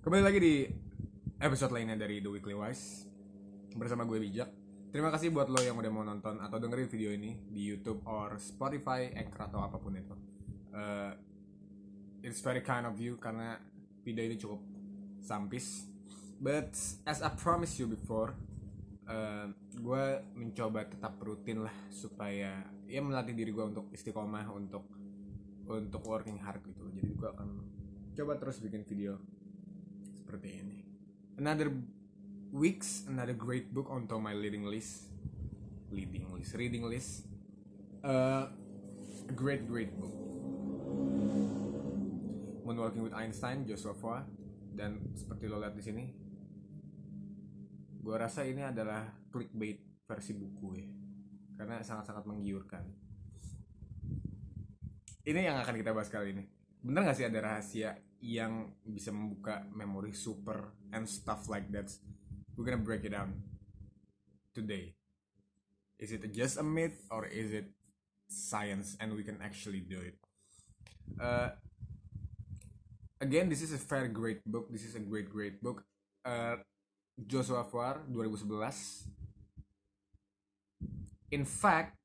Kembali lagi di episode lainnya dari The Weekly Wise. Bersama gue Bijak. Terima kasih buat lo yang udah mau nonton atau dengerin video ini Di Youtube or Spotify, Anchor atau apa pun itu. Eh, It's very kind of you karena video ini cukup sampis. But as I promised you before eh, Gue mencoba tetap rutin lah Supaya ya melatih diri gue untuk istiqomah Untuk untuk working hard gitu. Jadi gue akan coba terus bikin video seperti ini. Another weeks, another great book onto my reading list. Reading list, reading list. Uh, a great, great book. When Working with Einstein, Joshua Foa, dan seperti lo lihat di sini, gue rasa ini adalah clickbait versi buku ya, karena sangat-sangat menggiurkan. Ini yang akan kita bahas kali ini. Bener gak sih ada rahasia yang bisa membuka memori super and stuff like that? We're gonna break it down today. Is it just a myth or is it science and we can actually do it? Uh, again, this is a very great book. This is a great, great book. Uh, Joshua Foer 2011. In fact,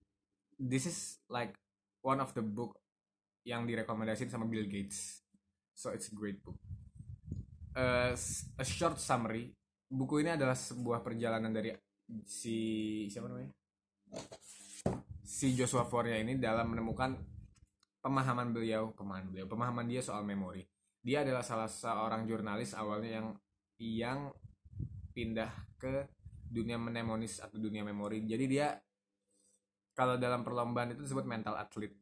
this is like one of the book yang direkomendasiin sama Bill Gates. So it's a great book. Uh, a short summary, buku ini adalah sebuah perjalanan dari si siapa namanya? Si Joshua Foer ini dalam menemukan pemahaman beliau, pemahaman beliau, pemahaman dia soal memori. Dia adalah salah seorang jurnalis awalnya yang yang pindah ke dunia mnemonis atau dunia memori. Jadi dia kalau dalam perlombaan itu disebut mental athlete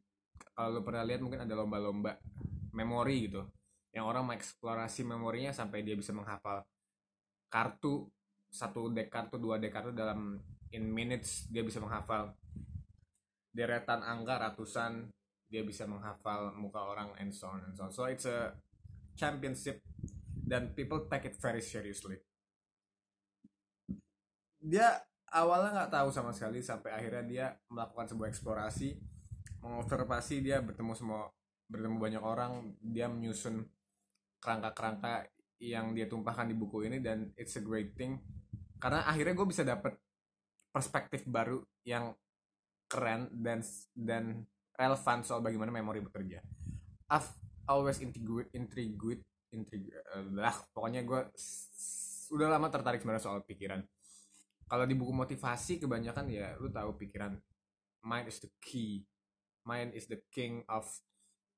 kalau pernah lihat mungkin ada lomba-lomba memori gitu yang orang mengeksplorasi memorinya sampai dia bisa menghafal kartu satu dek kartu dua dek kartu dalam in minutes dia bisa menghafal deretan angka ratusan dia bisa menghafal muka orang and so on and so on. So it's a championship dan people take it very seriously. Dia awalnya nggak tahu sama sekali sampai akhirnya dia melakukan sebuah eksplorasi mengobservasi dia bertemu semua bertemu banyak orang dia menyusun kerangka-kerangka yang dia tumpahkan di buku ini dan it's a great thing. Karena akhirnya gue bisa dapet perspektif baru yang keren dan dan relevan soal bagaimana memori bekerja. I've always intrigued intrigued intrigued lah pokoknya gue udah lama tertarik sebenarnya soal pikiran. Kalau di buku motivasi kebanyakan ya lu tahu pikiran mind is the key. Mind is the king of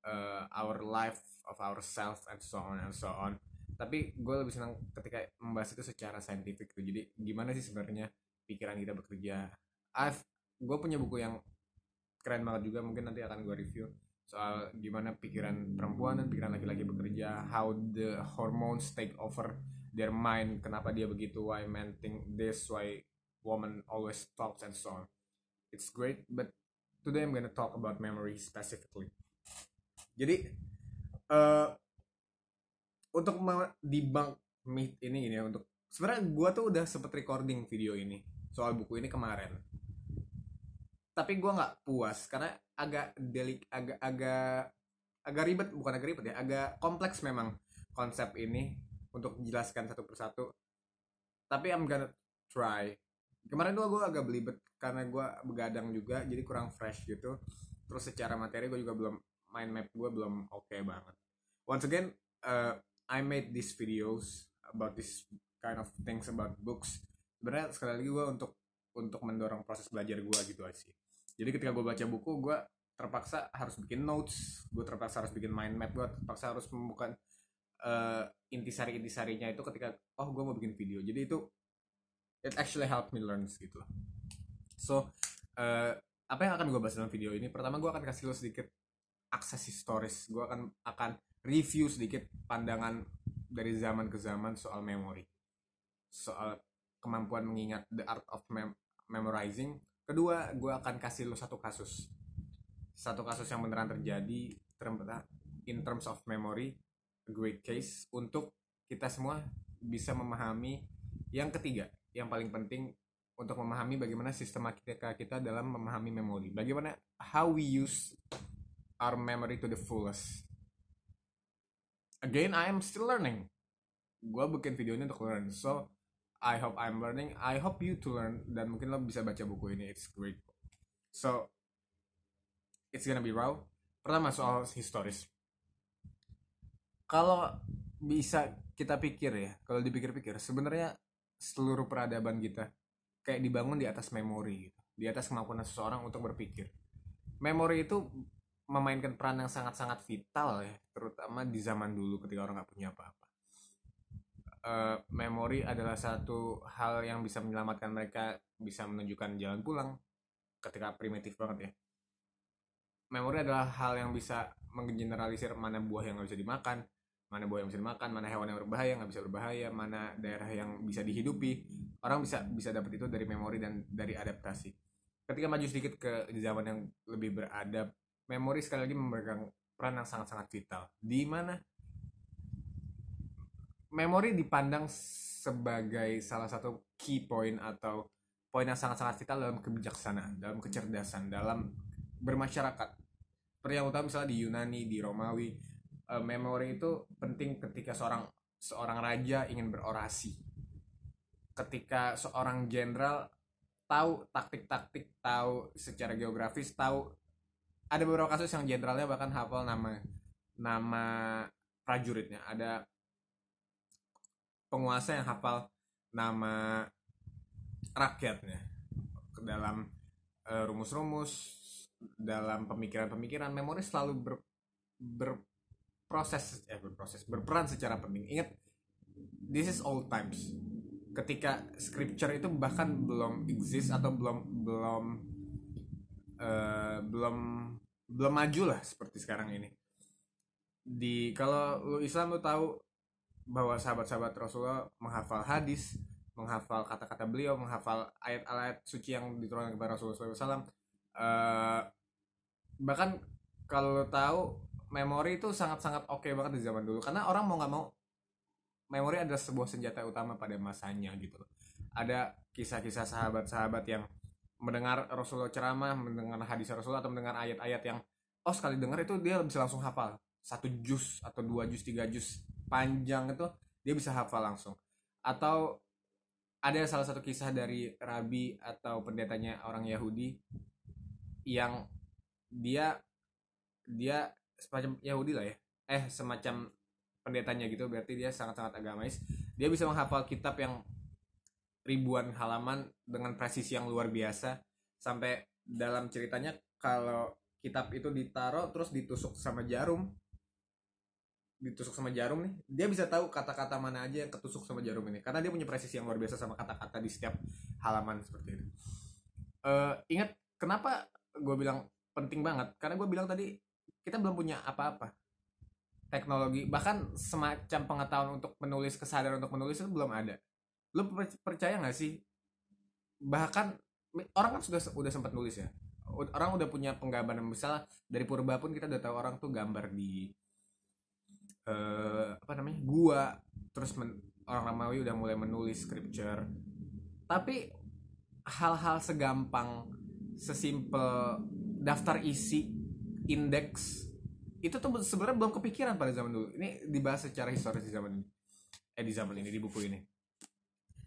uh, our life of ourselves and so on and so on. Tapi gue lebih senang ketika membahas itu secara saintifik tuh. Jadi gimana sih sebenarnya pikiran kita bekerja? I've gue punya buku yang keren banget juga mungkin nanti akan gue review soal gimana pikiran perempuan dan pikiran laki-laki bekerja how the hormones take over their mind kenapa dia begitu why men think this why woman always talks and so on. It's great but today I'm gonna talk about memory specifically. Jadi eh untuk debunk myth ini gini ya untuk sebenarnya gua tuh udah sempet recording video ini soal buku ini kemarin. Tapi gua nggak puas karena agak delik agak agak agak ribet bukan agak ribet ya agak kompleks memang konsep ini untuk jelaskan satu persatu. Tapi I'm gonna try kemarin tuh gue agak belibet karena gue begadang juga jadi kurang fresh gitu terus secara materi gue juga belum mind map gue belum oke banget once again uh, I made these videos about this kind of things about books sebenarnya sekali lagi gue untuk untuk mendorong proses belajar gue gitu aja sih jadi ketika gue baca buku gue terpaksa harus bikin notes gue terpaksa harus bikin mind map gue terpaksa harus membuka uh, intisari-intisarinya itu ketika oh gue mau bikin video jadi itu it actually helped me learn gitu. So, eh, apa yang akan gue bahas dalam video ini? Pertama gue akan kasih lo sedikit akses historis. Gue akan akan review sedikit pandangan dari zaman ke zaman soal memori, soal kemampuan mengingat the art of mem- memorizing. Kedua, gue akan kasih lo satu kasus, satu kasus yang beneran terjadi term- in terms of memory, a great case untuk kita semua bisa memahami yang ketiga yang paling penting untuk memahami bagaimana sistematika kita dalam memahami memori. Bagaimana how we use our memory to the fullest. Again, I am still learning. gue bikin video ini untuk learn. So I hope I'm learning. I hope you to learn. Dan mungkin lo bisa baca buku ini. It's great. So it's gonna be raw. Pertama soal historis. Kalau bisa kita pikir ya kalau dipikir-pikir sebenarnya seluruh peradaban kita kayak dibangun di atas memori gitu. Di atas kemampuan seseorang untuk berpikir. Memori itu memainkan peran yang sangat-sangat vital ya terutama di zaman dulu ketika orang nggak punya apa-apa. Uh, memori adalah satu hal yang bisa menyelamatkan mereka bisa menunjukkan jalan pulang ketika primitif banget ya. Memori adalah hal yang bisa menggeneralisir mana buah yang nggak bisa dimakan mana buah yang bisa dimakan mana hewan yang berbahaya nggak bisa berbahaya mana daerah yang bisa dihidupi. Orang bisa bisa dapat itu dari memori dan dari adaptasi. Ketika maju sedikit ke zaman yang lebih beradab memori sekali lagi memegang peran yang sangat-sangat vital. Di mana memori dipandang sebagai salah satu key point atau poin yang sangat-sangat vital dalam kebijaksanaan dalam kecerdasan dalam bermasyarakat. Seperti yang utama misalnya di Yunani di Romawi uh, memori itu penting ketika seorang seorang raja ingin berorasi. Ketika seorang jenderal tahu taktik-taktik tahu secara geografis tahu ada beberapa kasus yang jenderalnya bahkan hafal nama nama prajuritnya. Ada penguasa yang hafal nama rakyatnya. Ke dalam uh, rumus-rumus dalam pemikiran-pemikiran memori selalu ber, berproses eh berproses berperan secara penting. Ingat this is old times. Ketika scripture itu bahkan belum exist atau belum belum uh, belum belum maju lah seperti sekarang ini. Di kalau lu Islam lu tahu bahwa sahabat-sahabat Rasulullah menghafal hadis menghafal kata-kata beliau menghafal ayat-ayat suci yang diturunkan kepada Rasulullah SAW uh, bahkan kalau lo tahu memori itu sangat-sangat oke okay banget di zaman dulu. Karena orang mau nggak mau memori adalah sebuah senjata utama pada masanya gitu loh. Ada kisah-kisah sahabat-sahabat yang mendengar Rasulullah ceramah, mendengar hadis Rasulullah atau mendengar ayat-ayat yang oh sekali dengar itu dia bisa langsung hafal. Satu jus atau dua jus tiga jus panjang itu dia bisa hafal langsung. Atau ada salah satu kisah dari rabi atau pendetanya orang Yahudi yang dia dia semacam Yahudi lah ya. Eh semacam pendetanya gitu berarti dia sangat-sangat agamais dia bisa menghafal kitab yang ribuan halaman dengan presisi yang luar biasa. Sampai dalam ceritanya kalau kitab itu ditaruh terus ditusuk sama jarum. Ditusuk sama jarum nih. Dia bisa tahu kata-kata mana aja yang ketusuk sama jarum ini. Karena dia punya presisi yang luar biasa sama kata-kata di setiap halaman seperti itu uh, ingat kenapa gue bilang penting banget? Karena gue bilang tadi kita belum punya apa-apa. Teknologi bahkan semacam pengetahuan untuk menulis kesadaran untuk menulis itu belum ada lu percaya nggak sih? Bahkan orang kan sudah udah sempat nulis ya. Orang udah punya penggambaran misalnya dari purba pun kita udah tahu orang tuh gambar di uh, apa namanya gua. Terus men, orang Romawi udah mulai menulis scripture. Tapi hal-hal segampang sesimpel daftar isi indeks itu tuh sebenarnya belum kepikiran pada zaman dulu. Ini dibahas secara historis di zaman ini. Eh di zaman ini di buku ini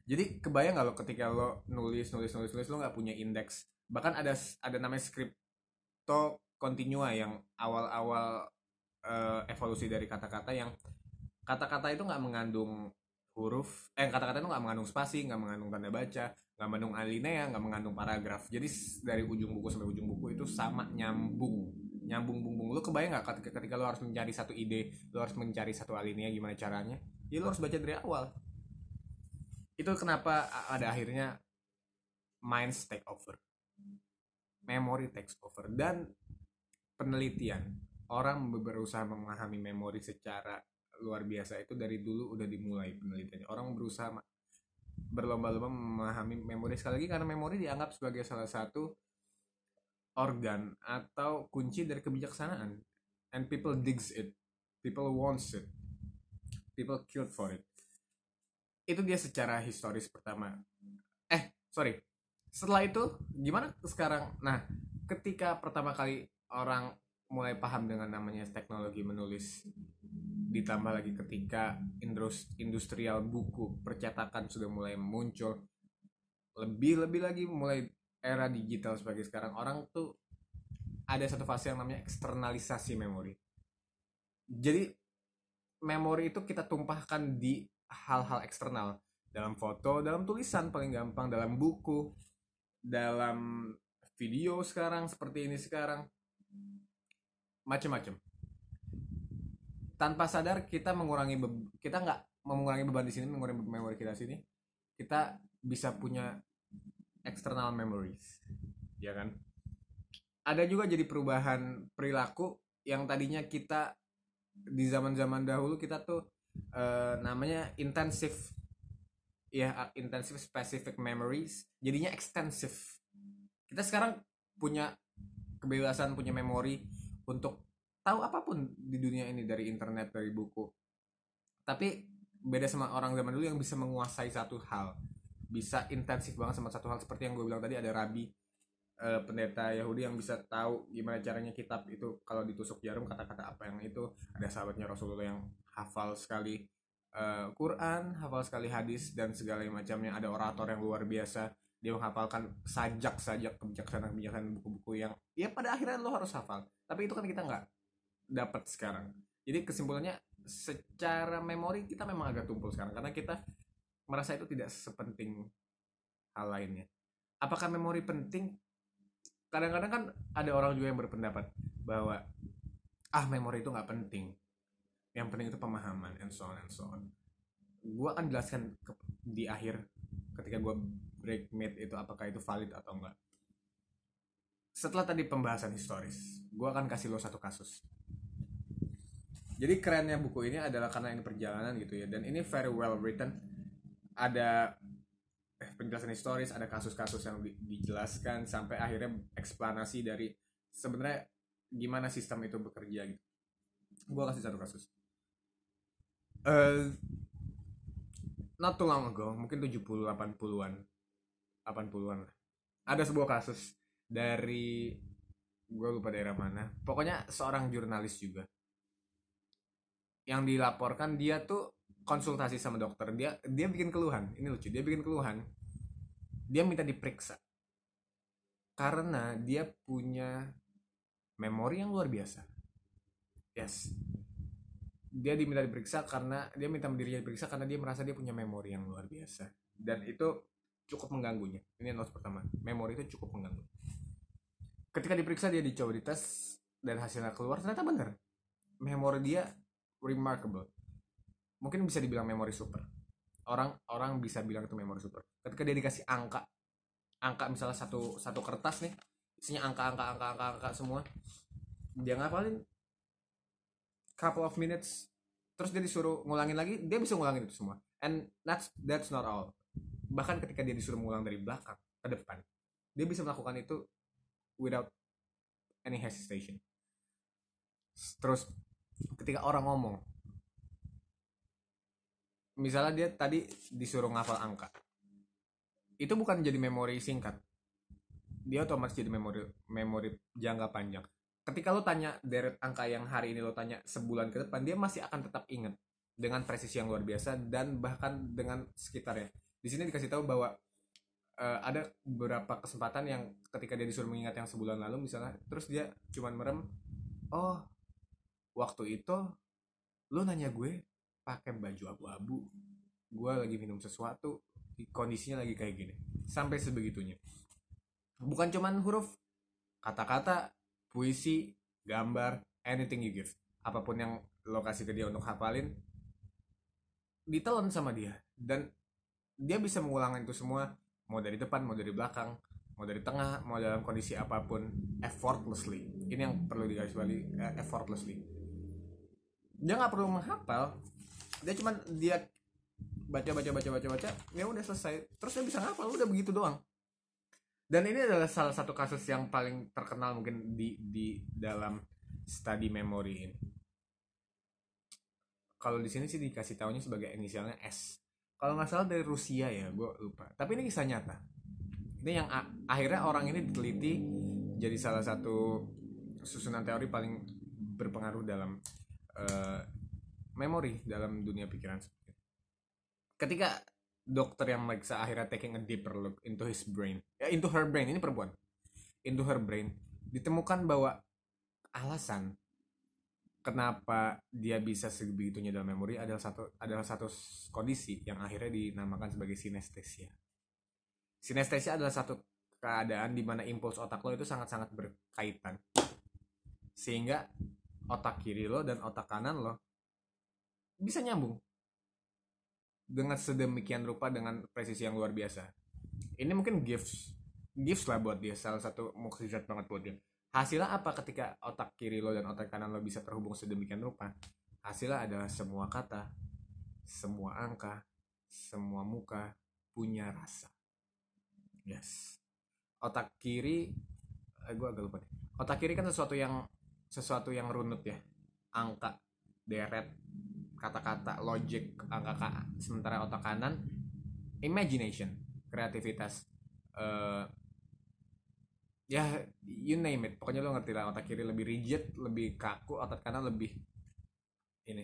jadi kebayang lo ketika lo nulis nulis nulis nulis lo nggak punya indeks? Bahkan ada ada namanya to continua yang awal-awal uh, evolusi dari kata-kata yang kata-kata itu nggak mengandung huruf eh kata-kata itu nggak mengandung spasi nggak mengandung tanda baca nggak mengandung alinea nggak mengandung paragraf. Jadi dari ujung buku sampai ujung buku itu sama nyambung nyambung bumbung lu kebayang nggak ketika, ketika lu harus mencari satu ide lu harus mencari satu alinea gimana caranya? Ya lu harus baca dari awal itu kenapa ada akhirnya mind take over. Memory takes over. Dan penelitian orang berusaha memahami memori secara luar biasa itu dari dulu udah dimulai penelitiannya. Orang berusaha berlomba-lomba memahami memori. Sekali lagi karena memori dianggap sebagai salah satu organ atau kunci dari kebijaksanaan. And people digs it. People wants it. People killed for it itu dia secara historis pertama. Eh sorry. Setelah itu gimana sekarang? Nah ketika pertama kali orang mulai paham dengan namanya teknologi menulis ditambah lagi ketika indus- industrial buku percetakan sudah mulai muncul lebih lebih lagi mulai era digital sebagai sekarang orang tuh ada satu fase yang namanya eksternalisasi memori. Jadi memori itu kita tumpahkan di hal-hal eksternal. Dalam foto dalam tulisan paling gampang dalam buku dalam video sekarang seperti ini sekarang. Macam-macam tanpa sadar kita mengurangi kita nggak mengurangi beban di sini mengurangi memori kita di sini. Kita bisa punya external memories. Ya kan? Ada juga jadi perubahan perilaku yang tadinya kita di zaman-zaman dahulu kita tuh eh, namanya intensif ya intensive specific memories. Jadinya extensive. Kita sekarang punya kebebasan punya memori untuk tahu apa pun di dunia ini dari internet dari buku. Tapi beda sama orang zaman dulu yang bisa menguasai satu hal. Bisa intensif banget sama satu hal. Seperti yang gue bilang tadi ada rabi eh, pendeta Yahudi yang bisa tahu gimana caranya kitab itu kalau ditusuk jarum kata-kata apa yang itu. Ada sahabatnya Rasulullah yang hafal sekali eh, Quran hafal sekali hadis dan segala macamnya. Ada orator yang luar biasa. Dia menghafalkan sajak-sajak kebijaksanaan-kebijaksanaan buku-buku yang ya pada akhirnya lo harus hafal. Tapi itu kan kita nggak dapat sekarang. Jadi kesimpulannya secara memori kita memang agak tumpul sekarang. Karena kita merasa itu tidak sepenting hal lainnya. Apakah memori penting? Kadang-kadang kan ada orang juga yang berpendapat bahwa ah memori itu nggak penting yang penting itu pemahaman and so on and so on. Gue akan jelaskan ke- di akhir ketika gue break mid itu apakah itu valid atau enggak. Setelah tadi pembahasan historis gue akan kasih lo satu kasus. Jadi kerennya buku ini adalah karena ini perjalanan gitu ya dan ini very well written. Ada eh, penjelasan historis ada kasus-kasus yang di- dijelaskan sampai akhirnya eksplanasi dari sebenarnya gimana sistem itu bekerja gitu. Gue kasih satu kasus eh not too long ago mungkin 70 80-an 80-an lah. ada sebuah kasus dari gue lupa daerah mana pokoknya seorang jurnalis juga. Yang dilaporkan dia tuh konsultasi sama dokter. Dia dia bikin keluhan. Ini lucu dia bikin keluhan. Dia minta diperiksa. Karena dia punya memori yang luar biasa. Yes dia diminta diperiksa karena dia minta dirinya diperiksa karena dia merasa dia punya memori yang luar biasa. Dan itu cukup mengganggunya. Ini notes pertama. Memori itu cukup mengganggu. Ketika diperiksa dia dicoba dites dan hasilnya keluar ternyata benar. Memori dia remarkable. Mungkin bisa dibilang memori super. Orang orang bisa bilang itu memori super. Ketika dia dikasih angka angka misalnya satu satu kertas nih isinya angka angka angka angka angka semua dia ngapalin couple of minutes terus dia disuruh ngulangin lagi dia bisa ngulangin itu semua. And that's that's not all. Bahkan ketika dia disuruh ngulang dari belakang ke depan dia bisa melakukan itu without any hesitation. Terus ketika orang ngomong misalnya dia tadi disuruh ngafal angka itu bukan jadi memori singkat. Dia otomatis jadi memori memori jangka panjang ketika lo tanya deret angka yang hari ini lo tanya sebulan ke depan dia masih akan tetap ingat dengan presisi yang luar biasa dan bahkan dengan sekitarnya. Di sini dikasih tahu bahwa eh, ada beberapa kesempatan yang ketika dia disuruh mengingat yang sebulan lalu misalnya terus dia cuman merem oh waktu itu lo nanya gue pakai baju abu-abu gue lagi minum sesuatu kondisinya lagi kayak gini. Sampai sebegitunya. Bukan cuman huruf kata-kata puisi gambar anything you give. Apa pun yang lo kasih ke dia untuk hafalin ditelan sama dia. Dan dia bisa mengulang itu semua mau dari depan mau dari belakang mau dari tengah mau dalam kondisi apa pun effortlessly. Ini yang perlu digarisbawahi eh, effortlessly. Dia nggak perlu menghafal dia cuman dia baca baca baca baca baca ya udah selesai. Terus dia bisa ngapal udah begitu doang dan ini adalah salah satu kasus yang paling terkenal mungkin di di dalam study memory ini. Kalau di sini sih dikasih tahunya sebagai inisialnya S. Kalau nggak salah dari Rusia ya gue lupa. Tapi ini kisah nyata. Ini yang akhirnya orang ini diteliti jadi salah satu susunan teori paling berpengaruh dalam eh, memori dalam dunia pikiran ketika dokter yang meriksa akhirnya taking a deeper look into his brain. Ya into her brain. Ini perempuan. Into her brain. Ditemukan bahwa alasan kenapa dia bisa sebegitunya dalam memori adalah satu adalah satu kondisi yang akhirnya dinamakan sebagai sinestesia. Sinestesia adalah satu keadaan di mana impuls otak lo itu sangat-sangat berkaitan. Sehingga otak kiri lo dan otak kanan lo bisa nyambung dengan sedemikian rupa dengan presisi yang luar biasa. Ini mungkin gifts gifts lah buat dia salah satu mukjizat banget buat dia. Hasilnya apa ketika otak kiri lo dan otak kanan lo bisa terhubung sedemikian rupa? Hasilnya adalah semua kata semua angka semua muka punya rasa. Yes. Otak kiri eh, gue agak lupa deh. otak kiri kan sesuatu yang sesuatu yang runut ya. Angka deret kata-kata logic angka sementara otak kanan imagination kreativitas uh, ya you name it. Pokoknya lo ngerti lah otak kiri lebih rigid lebih kaku otak kanan lebih ini.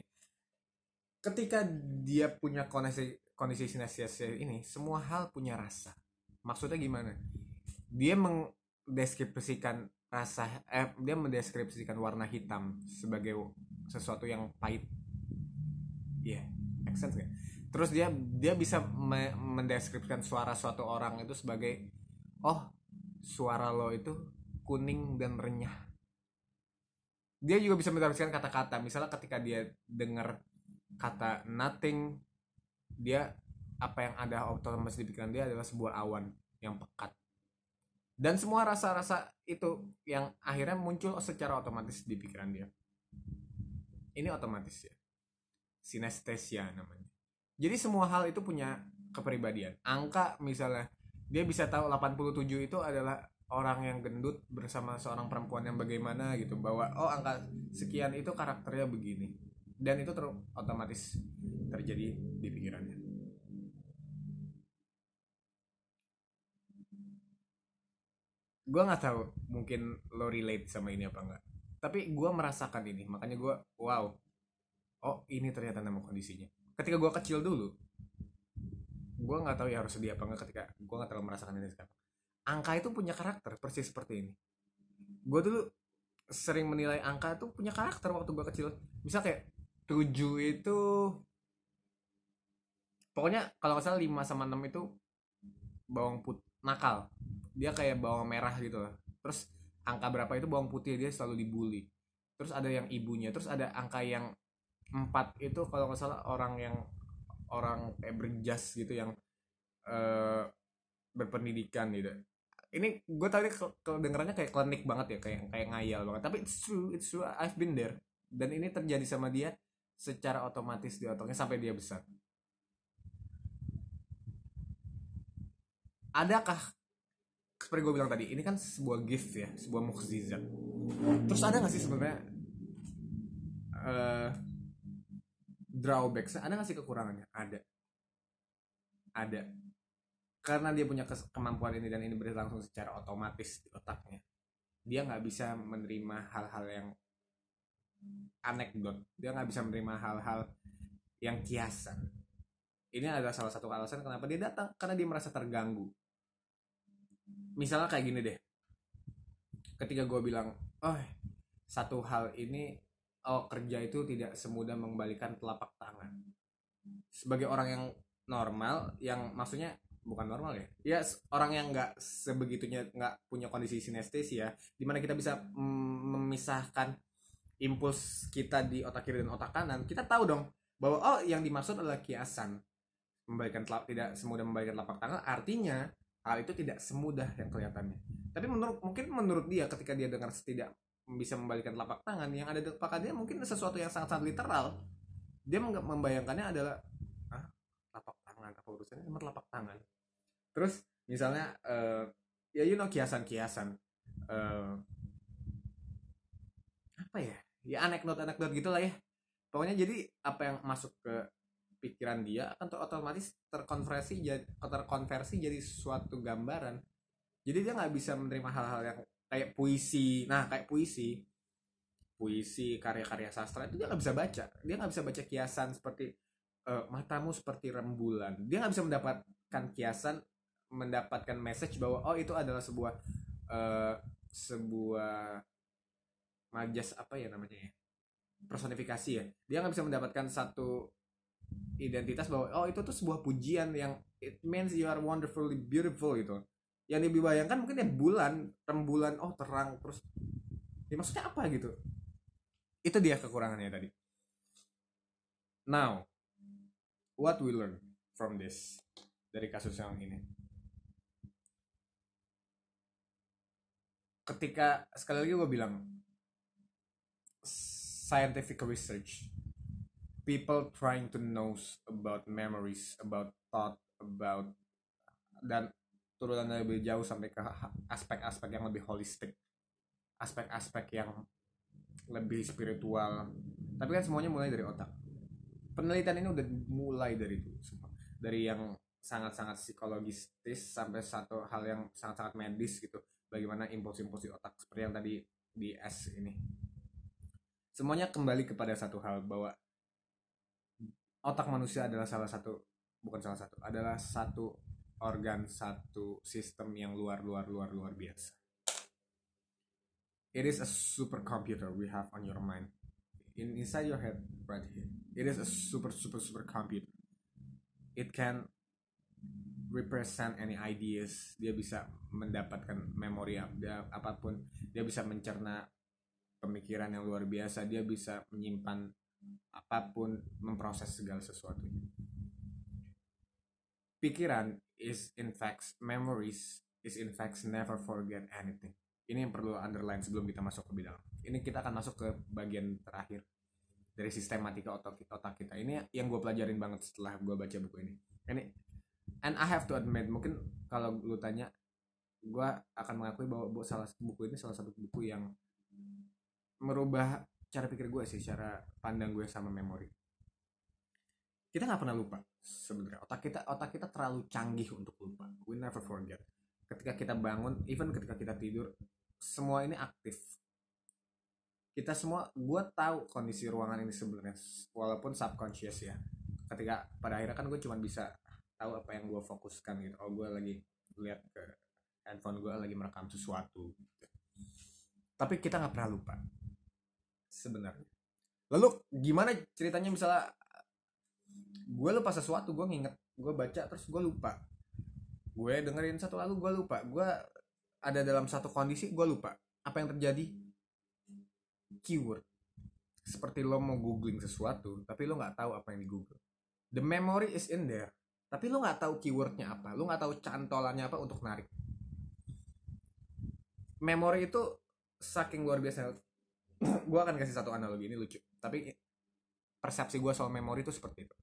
Ketika dia punya kondisi kondisi sinestesia ini semua hal punya rasa. Maksudnya gimana? Dia mendeskripsikan rasa eh dia mendeskripsikan warna hitam sebagai sesuatu yang pahit iya yeah, sense gak? terus dia dia bisa me mendeskripsikan suara suatu orang itu sebagai oh suara lo itu kuning dan renyah. Dia juga bisa mentranskripsikan kata-kata. Misalnya ketika dia dengar kata nothing dia apa yang ada otomatis di pikiran dia adalah sebuah awan yang pekat. Dan semua rasa-rasa itu yang akhirnya muncul secara otomatis di pikiran dia. Ini otomatis ya sinestesia namanya. Jadi semua hal itu punya kepribadian. Angka misalnya dia bisa tahu 87 itu adalah orang yang gendut bersama seorang perempuan yang bagaimana gitu bahwa oh angka sekian itu karakternya begini. Dan itu ter otomatis terjadi di pikirannya. Gue nggak tahu mungkin lo relate sama ini apa enggak tapi gue merasakan ini makanya gue wow oh ini ternyata nama kondisinya. Ketika gue kecil dulu gue nggak tahu ya harus sedih apa enggak ketika gue nggak terlalu merasakan ini sekarang. Angka itu punya karakter persis seperti ini. Gue dulu sering menilai angka itu punya karakter waktu gue kecil. Misal kayak 7 itu pokoknya kalau nggak 5 sama 6 itu bawang put nakal. Dia kayak bawang merah gitu lah. Terus angka berapa itu bawang putih dia selalu dibully. Terus ada yang ibunya terus ada angka yang empat itu kalau nggak salah orang yang orang kayak berjas gitu yang uh, berpendidikan gitu. Ini gue tadi kedengarannya kayak klinik banget ya kayak kayak ngayal banget. Tapi it's true it's true I've been there. Dan ini terjadi sama dia secara otomatis di otaknya sampai dia besar. Adakah seperti gue bilang tadi ini kan sebuah gift ya sebuah mukjizat. Terus ada gak sih sebenarnya uh, drawback ada nggak sih kekurangannya? Ada. Ada. Karena dia punya kemampuan ini dan ini berlangsung secara otomatis di otaknya. Dia nggak bisa menerima hal-hal yang anekdot. Dia nggak bisa menerima hal-hal yang kiasan. Ini adalah salah satu alasan kenapa dia datang. Karena dia merasa terganggu. Misalnya kayak gini deh. Ketika gue bilang oh satu hal ini oh kerja itu tidak semudah mengembalikan telapak tangan. Sebagai orang yang normal yang maksudnya bukan normal ya ya orang yang nggak sebegitunya nggak punya kondisi sinestesia di mana kita bisa memisahkan impuls kita di otak kiri dan otak kanan kita tahu dong bahwa oh yang dimaksud adalah kiasan. Membalikan telap tidak semudah membalikan telapak tangan artinya hal itu tidak semudah yang kelihatannya. Tapi menurut mungkin menurut dia ketika dia dengar tidak bisa membalikan telapak tangan yang ada di telapak dia mungkin sesuatu yang sangat-sangat literal. Dia membayangkannya adalah ah telapak tangan apa urusannya? Sama telapak tangan. Terus misalnya uh, ya you know kiasan-kiasan. Uh, apa ya? Ya anekdot-anekdot gitulah ya. Pokoknya jadi apa yang masuk ke pikiran dia akan otomatis terkonversi jadi terkonversi jadi suatu gambaran. Jadi dia nggak bisa menerima hal-hal yang kayak puisi. Nah kayak puisi. Puisi karya-karya sastra itu dia nggak bisa baca. Dia nggak bisa baca kiasan seperti eh, matamu seperti rembulan. Dia nggak bisa mendapatkan kiasan mendapatkan message bahwa oh itu adalah sebuah eh, sebuah majas apa ya namanya ya personifikasi ya. Dia nggak bisa mendapatkan satu identitas bahwa oh itu tuh sebuah pujian yang it means you are wonderfully beautiful gitu yang dibayangkan mungkin ya bulan rembulan oh terang terus ya maksudnya apa gitu? Itu dia kekurangannya tadi. Now what we learn from this dari kasus yang ini? Ketika sekali lagi gue bilang scientific research people trying to know about memories about thought about dan turunan lebih jauh sampai ke aspek-aspek yang lebih holistik. Aspek-aspek yang lebih spiritual. Tapi kan semuanya mulai dari otak. Penelitian ini udah mulai dari itu semua dari yang sangat-sangat psikologistis sampai satu hal yang sangat-sangat medis gitu. Bagaimana impuls-impuls di otak seperti yang tadi di S ini. Semuanya kembali kepada satu hal bahwa otak manusia adalah salah satu bukan salah satu adalah satu organ satu sistem yang luar luar luar luar biasa. It is a supercomputer we have on your mind. In inside your head right here. It is a super super super computer. It can represent any ideas. Dia bisa mendapatkan memori apa pun. Dia bisa mencerna pemikiran yang luar biasa. Dia bisa menyimpan apa pun memproses segala sesuatu pikiran is in fact memories is in fact never forget anything. Ini yang perlu underline sebelum kita masuk ke bidang. Ini kita akan masuk ke bagian terakhir dari sistematika otak otak kita. Ini yang gue pelajarin banget setelah gue baca buku ini. Ini and I have to admit mungkin kalau lu tanya gue akan mengakui bahwa bu- salah buku ini salah satu buku yang merubah cara pikir gue sih cara pandang gue sama memori kita nggak pernah lupa sebenarnya. Otak kita otak kita terlalu canggih untuk lupa. We never forget. Ketika kita bangun even ketika kita tidur semua ini aktif. Kita semua gue tahu kondisi ruangan ini sebenarnya walaupun subconscious ya. Ketika pada akhirnya kan gue cuma bisa tahu apa yang gue fokuskan gitu. Oh gue lagi lihat ke handphone gue lagi merekam sesuatu gitu. tapi kita nggak pernah lupa sebenarnya. Lalu gimana ceritanya misalnya gue lupa sesuatu gue nginget gue baca terus gue lupa. Gue dengerin satu lagu gue lupa. Gue ada dalam satu kondisi gue lupa. Apa yang terjadi? Keyword. Seperti lo mau googling sesuatu tapi lo nggak tahu apa yang di google. The memory is in there. Tapi lo nggak tahu keywordnya apa. Lo nggak tahu cantolannya apa untuk narik. Memori itu saking luar biasa. Gue akan kasih satu analogi ini lucu. Tapi persepsi gue soal memori itu seperti itu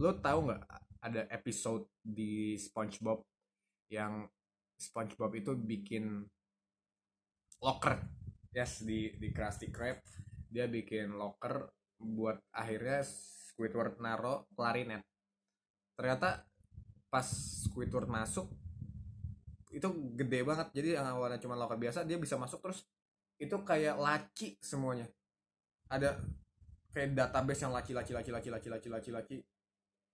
lo tahu nggak ada episode di SpongeBob yang SpongeBob itu bikin locker. Yes di di Krusty Krab. Dia bikin locker buat akhirnya Squidward naro klarinet. Ternyata pas Squidward masuk itu gede banget. Jadi yang awalnya cuma locker biasa dia bisa masuk terus itu kayak laci semuanya. Ada kayak database yang laci laci laci laci laci laci laci. laci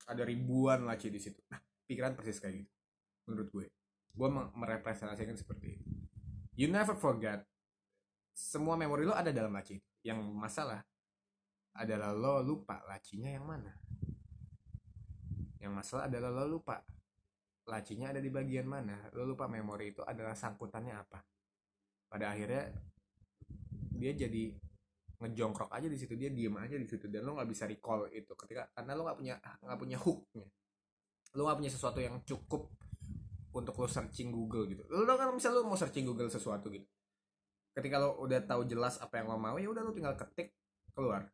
ada ribuan laci di situ. Nah pikiran persis kayak gitu menurut gue. Gue me- merepresentasikan seperti itu. You never forget semua memori lo ada dalam laci. Yang masalah adalah lo lupa lacinya yang mana. Yang masalah adalah lo lupa lacinya ada di bagian mana. Lo lupa memori itu adalah sangkutannya apa. Pada akhirnya dia jadi ngejongkrok aja di situ dia diem aja di situ dan lo nggak bisa recall itu ketika karena lo nggak punya nggak punya hooknya. Lo nggak punya sesuatu yang cukup untuk lo searching Google gitu. Lo kan misal lo mau searching Google sesuatu gitu. Ketika lo udah tahu jelas apa yang lo mau ya udah lo tinggal ketik keluar.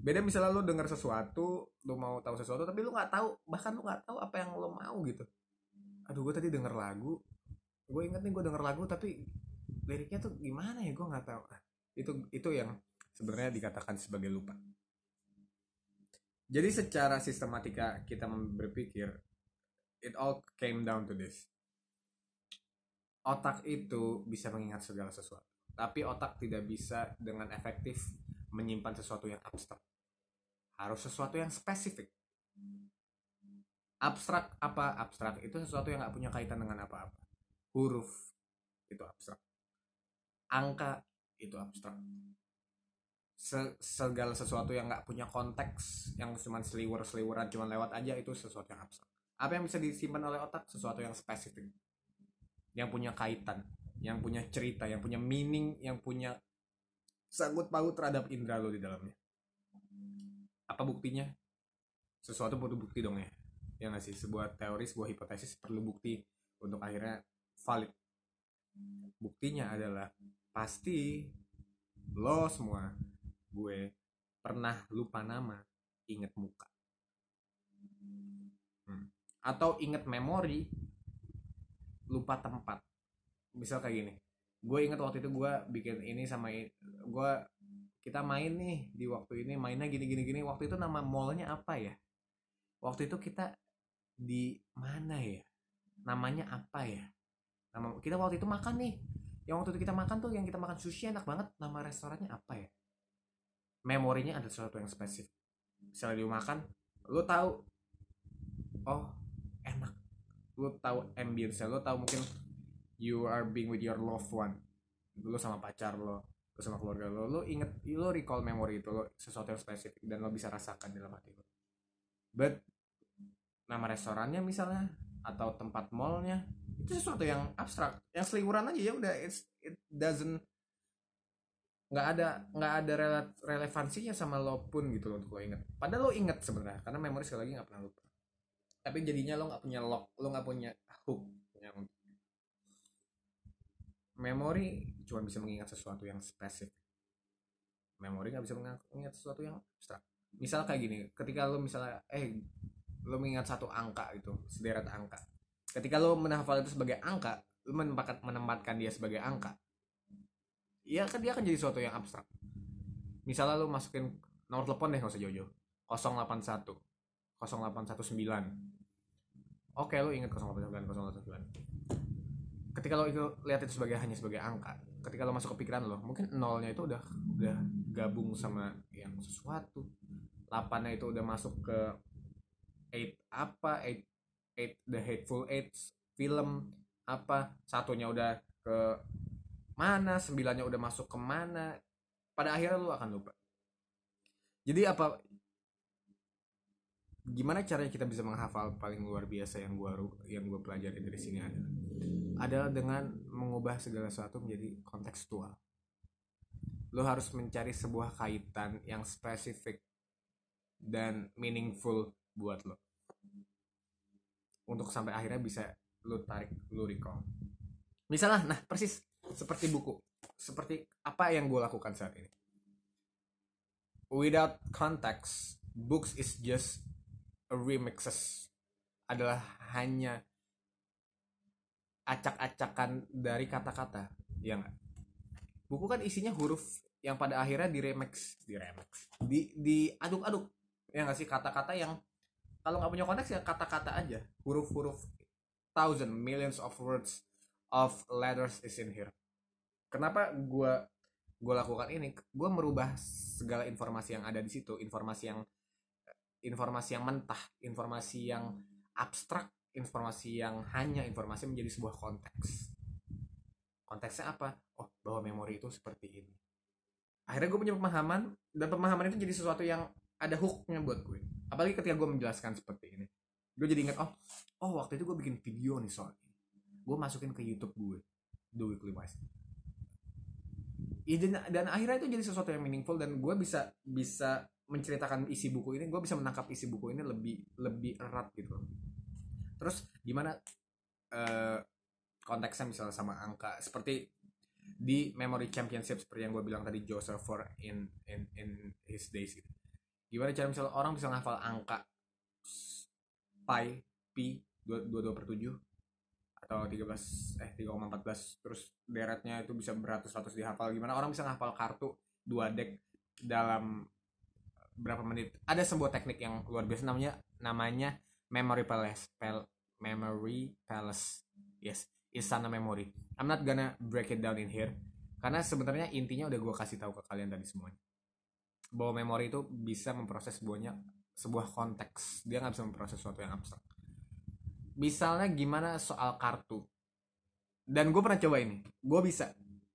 Beda misalnya lo dengar sesuatu lo mau tahu sesuatu tapi lo nggak tahu bahkan lo nggak tahu apa yang lo mau gitu. Aduh gue tadi denger lagu gue inget nih gue denger lagu tapi liriknya tuh gimana ya? Gue nggak tahu. Ah, itu itu yang sebenarnya dikatakan sebagai lupa. Jadi secara sistematika kita berpikir it all came down to this. Otak itu bisa mengingat segala sesuatu tapi otak tidak bisa dengan efektif menyimpan sesuatu yang abstrak. Harus sesuatu yang spesifik. Abstrak apa? Abstrak itu sesuatu yang nggak punya kaitan dengan apa-apa. Huruf itu abstrak. Angka itu abstrak Se- segala sesuatu yang nggak punya konteks yang cuma seliwer seliweran cuma lewat aja itu sesuatu yang abstrak apa yang bisa disimpan oleh otak? Sesuatu yang spesifik. Yang punya kaitan yang punya cerita yang punya meaning yang punya sangkut paut terhadap indera lo di dalamnya. Apa buktinya? Sesuatu butuh bukti dong ya. Ya nggak sih? Sebuah teori sebuah hipotesis perlu bukti untuk akhirnya valid. Buktinya adalah pasti lo semua gue pernah lupa nama inget muka. Hmm. atau inget memori lupa tempat. Misal kayak gini gue inget waktu itu gue bikin ini sama gue kita main nih di waktu ini mainnya gini gini gini. Waktu itu nama mallnya apa ya? Waktu itu kita di mana ya? Namanya apa ya? Nama kita waktu itu makan nih. Yang waktu itu kita makan tuh yang kita makan sushi enak banget. Nama restorannya apa ya memorinya ada sesuatu yang spesifik. Misalnya dia makan lu tahu oh enak. Lu tahu ambience lu tahu mungkin you are being with your loved one. Lu sama pacar lo lu sama keluarga lo lu inget lu recall memory itu lo sesuatu yang spesifik dan lo bisa rasakan dalam hati lo but nama restorannya misalnya atau tempat mallnya itu sesuatu yang abstrak yang seliburan aja ya udah it doesn't nggak ada nggak ada rele- relevansinya sama lo pun gitu loh untuk lo inget padahal lo inget sebenarnya karena memori sekali lagi nggak pernah lupa. Tapi jadinya lo nggak punya lock lo nggak punya hook yang memori cuma bisa mengingat sesuatu yang spesifik. Memori nggak bisa mengingat sesuatu yang abstrak. Misal kayak gini ketika lo misalnya eh lo mengingat satu angka gitu sederet angka. Ketika lo menghafal itu sebagai angka lo menempatkan menempatkan dia sebagai angka ya kan dia akan jadi sesuatu yang abstrak. Misalnya lo masukin nomor telepon deh nggak usah jauh-jauh. 081 0819 oke lo ingat 0819 089 ketika lo itu lihat itu sebagai hanya sebagai angka ketika lo masuk ke pikiran lo mungkin nolnya itu udah udah gabung sama yang sesuatu. 8 nya itu udah masuk ke 8 apa 8 eight the hateful eight film apa satunya udah ke mana sembilannya udah masuk ke mana pada akhirnya lu akan lupa. Jadi apa gimana caranya kita bisa menghafal paling luar biasa yang gua yang gua pelajari dari sini adalah adalah dengan mengubah segala sesuatu menjadi kontekstual. Lo harus mencari sebuah kaitan yang spesifik dan meaningful buat lo untuk sampai akhirnya bisa lu tarik lu recall. Misalnya nah persis seperti buku. Seperti apa yang gue lakukan saat ini. Without context books is just a remixes. Adalah hanya acak-acakan dari kata-kata ya nggak? Buku kan isinya huruf yang pada akhirnya diremix. Diremix. Di diaduk-aduk. Ya nggak sih? Kata-kata yang kalau nggak punya konteks ya kata-kata aja. Huruf-huruf thousand millions of words of letters is in here kenapa gue gue lakukan ini? Gue merubah segala informasi yang ada di situ. Informasi yang informasi yang mentah informasi yang abstrak informasi yang hanya informasi menjadi sebuah konteks. Konteksnya apa? Oh bahwa memori itu seperti ini. Akhirnya gue punya pemahaman dan pemahaman itu jadi sesuatu yang ada hooknya buat gue. Apalagi ketika gue menjelaskan seperti ini. Gue jadi ingat oh oh waktu itu gue bikin video nih soal ini. Gue masukin ke YouTube gue The Weekly Wise ya, dan, dan akhirnya itu jadi sesuatu yang meaningful dan gue bisa bisa menceritakan isi buku ini gue bisa menangkap isi buku ini lebih lebih erat gitu. Terus gimana eh, konteksnya misalnya sama angka? Seperti di Memory Championship seperti yang gue bilang tadi Joseph for in in in his days gitu. gimana cara misalnya orang bisa ngafal angka pi pi 22 per 7 atau 13 eh 3,14 terus deretnya itu bisa beratus-ratus dihafal. Gimana orang bisa ngafal kartu dua deck dalam berapa menit? Ada sebuah teknik yang luar biasa namanya namanya memory palace Pel, memory palace. Yes istana memory. I'm not gonna break it down in here karena sebenarnya intinya udah gue kasih tahu ke kalian tadi semuanya. Bahwa memori itu bisa memproses sebuahnya sebuah konteks. Dia nggak bisa memproses sesuatu yang abstrak misalnya gimana soal kartu. Dan gue pernah coba ini. Gue bisa.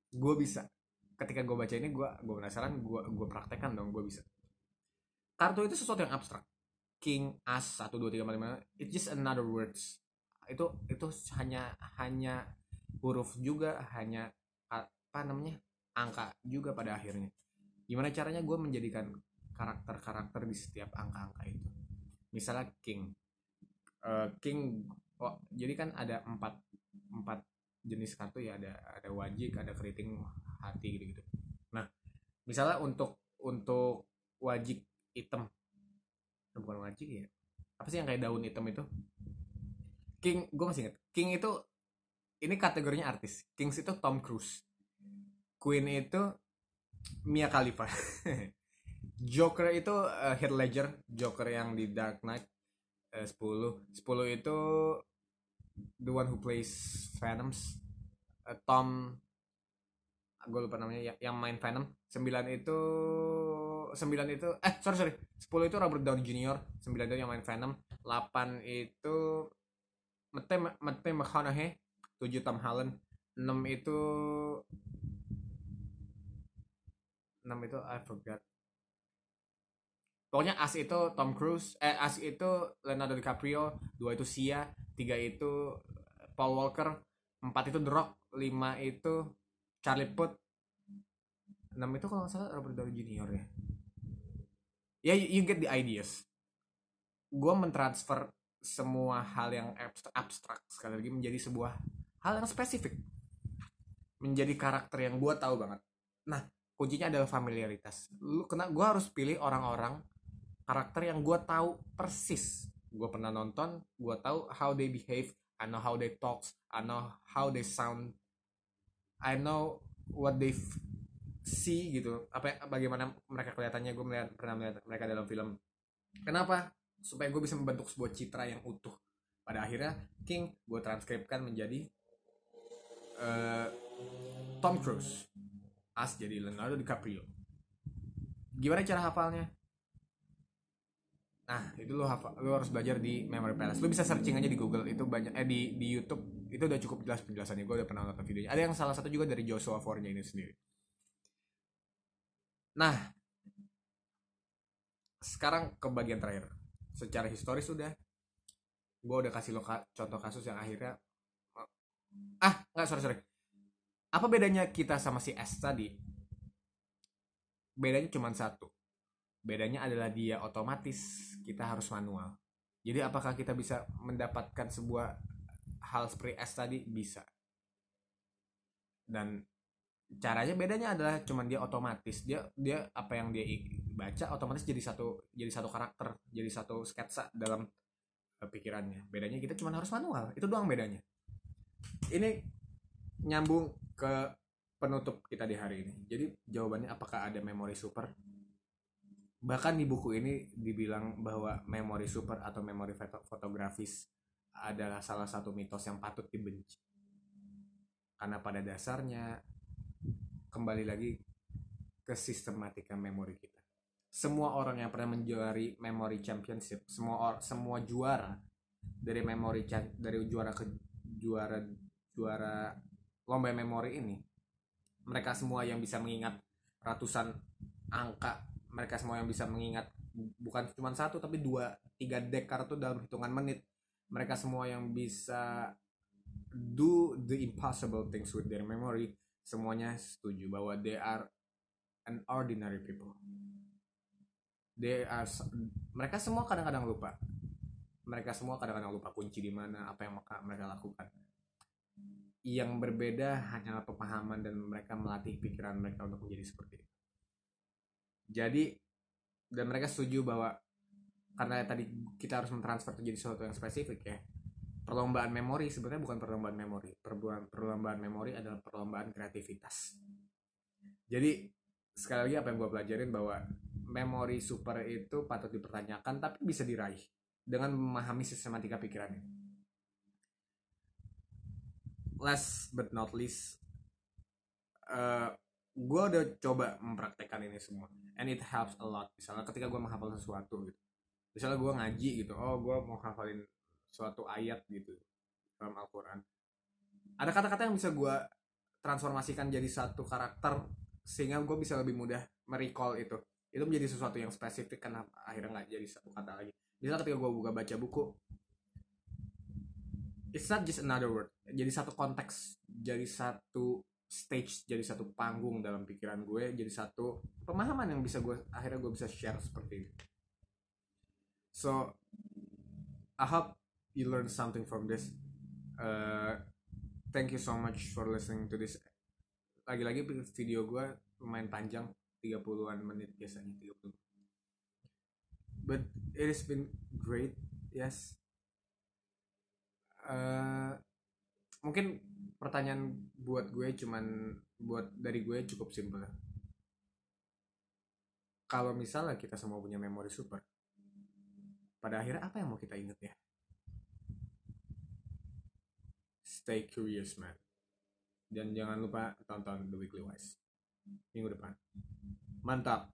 Gue bisa. Ketika gue baca ini gue gue penasaran gue gue praktekkan dong gue bisa. Kartu itu sesuatu yang abstrak. King as satu dua tiga empat lima it's just another words. Itu itu hanya hanya huruf juga hanya apa namanya angka juga pada akhirnya. Gimana caranya gue menjadikan karakter-karakter di setiap angka-angka itu? Misalnya king uh, king oh, jadi kan ada empat empat jenis kartu ya ada ada wajik ada keriting hati gitu gitu nah misalnya untuk untuk wajik hitam. Eh, bukan wajik ya. Apa sih yang kayak daun hitam itu? King gue masih inget king itu ini kategorinya artis. Kings itu Tom Cruise. Queen itu Mia Khalifa. Joker itu uh, Heath Ledger. Joker yang di Dark Knight uh, 10 10 itu the one who plays Venoms uh, Tom gue lupa namanya yang, yang main Venom 9 itu 9 itu eh sorry sorry. 10 itu Robert Downey Jr 9 itu yang main Venom 8 itu Mete Mete McConaughey. 7 Tom Holland. 6 itu 6 itu I forgot pokoknya as itu Tom Cruise eh as itu Leonardo DiCaprio dua itu Sia tiga itu Paul Walker empat itu The Rock lima itu Charlie Puth enam itu kalau nggak salah Robert Downey Jr ya. Ya yeah, you, get the ideas. Gue mentransfer semua hal yang abstrak sekali lagi menjadi sebuah hal yang spesifik. Menjadi karakter yang gue tahu banget. Nah kuncinya adalah familiaritas. Lu kena gue harus pilih orang-orang karakter yang gue tahu persis. Gue pernah nonton gue tahu how they behave I know how they talks I know how they sound I know what they see gitu. Apa bagaimana mereka kelihatannya gue melihat pernah melihat mereka dalam film. Kenapa? Supaya gue bisa membentuk sebuah citra yang utuh. Pada akhirnya King gue transkripkan menjadi uh, Tom Cruise as jadi Leonardo DiCaprio. Gimana cara hafalnya Nah, itu lo hafal, lo harus belajar di Memory Palace. Lo bisa searching aja di Google, itu banyak eh di di YouTube itu udah cukup jelas penjelasannya. Gue udah pernah nonton videonya. Ada yang salah satu juga dari Joshua Fornya ini sendiri. Nah, sekarang ke bagian terakhir. Secara historis sudah gue udah kasih lo contoh kasus yang akhirnya ah nggak sorry sorry apa bedanya kita sama si S tadi bedanya cuma satu bedanya adalah dia otomatis kita harus manual. Jadi apakah kita bisa mendapatkan sebuah hal seperti S tadi? Bisa. Dan caranya bedanya adalah cuman dia otomatis. Dia dia apa yang dia baca otomatis jadi satu jadi satu karakter jadi satu sketsa dalam uh, pikirannya. Bedanya kita cuma harus manual. Itu doang bedanya. Ini nyambung ke penutup kita di hari ini. Jadi jawabannya apakah ada memori super bahkan di buku ini dibilang bahwa memori super atau memori fotografis adalah salah satu mitos yang patut dibenci. Karena pada dasarnya kembali lagi ke sistematika memori kita. Semua orang yang pernah menjuari memori championship semua or, semua juara dari memori dari juara ke juara juara lomba memori ini mereka semua yang bisa mengingat ratusan angka mereka semua yang bisa mengingat bukan cuma satu tapi dua tiga deck kartu dalam hitungan menit. Mereka semua yang bisa do the impossible things with their memory semuanya setuju bahwa they are an ordinary people. They are mereka semua kadang-kadang lupa. Mereka semua kadang-kadang lupa kunci di mana apa yang mereka lakukan. Yang berbeda hanyalah pemahaman dan mereka melatih pikiran mereka untuk menjadi seperti itu jadi dan mereka setuju bahwa karena tadi kita harus mentransfer menjadi sesuatu yang spesifik ya. Perlombaan memori sebenarnya bukan perlombaan memori. Perlombaan perlombaan memori adalah perlombaan kreativitas. Jadi sekali lagi apa yang gue pelajarin bahwa memori super itu patut dipertanyakan tapi bisa diraih dengan memahami sistematika pikirannya. Last but not least uh, gue udah coba mempraktekkan ini semua and it helps a lot. Misalnya ketika gue menghafal sesuatu gitu. Misalnya gue ngaji gitu oh gue mau hafalin suatu ayat gitu dalam Al-Quran. Ada kata-kata yang bisa gue transformasikan jadi satu karakter sehingga gue bisa lebih mudah merecall itu. Itu menjadi sesuatu yang spesifik karena akhirnya nggak jadi satu kata lagi. Misalnya ketika gue buka baca buku it's not just another word. Jadi satu konteks jadi satu stage jadi satu panggung dalam pikiran gue jadi satu pemahaman yang bisa gue akhirnya gue bisa share seperti ini. So I hope you learn something from this. Uh, thank you so much for listening to this. Lagi-lagi video gue lumayan panjang 30-an menit biasanya 30 but it has been great yes. Uh, mungkin pertanyaan buat gue cuman buat dari gue cukup simpel. Kalau misalnya kita semua punya memori super pada akhirnya apa yang mau kita inget ya? Stay curious man. Dan jangan lupa tonton The Weekly Wise. Minggu depan. Mantap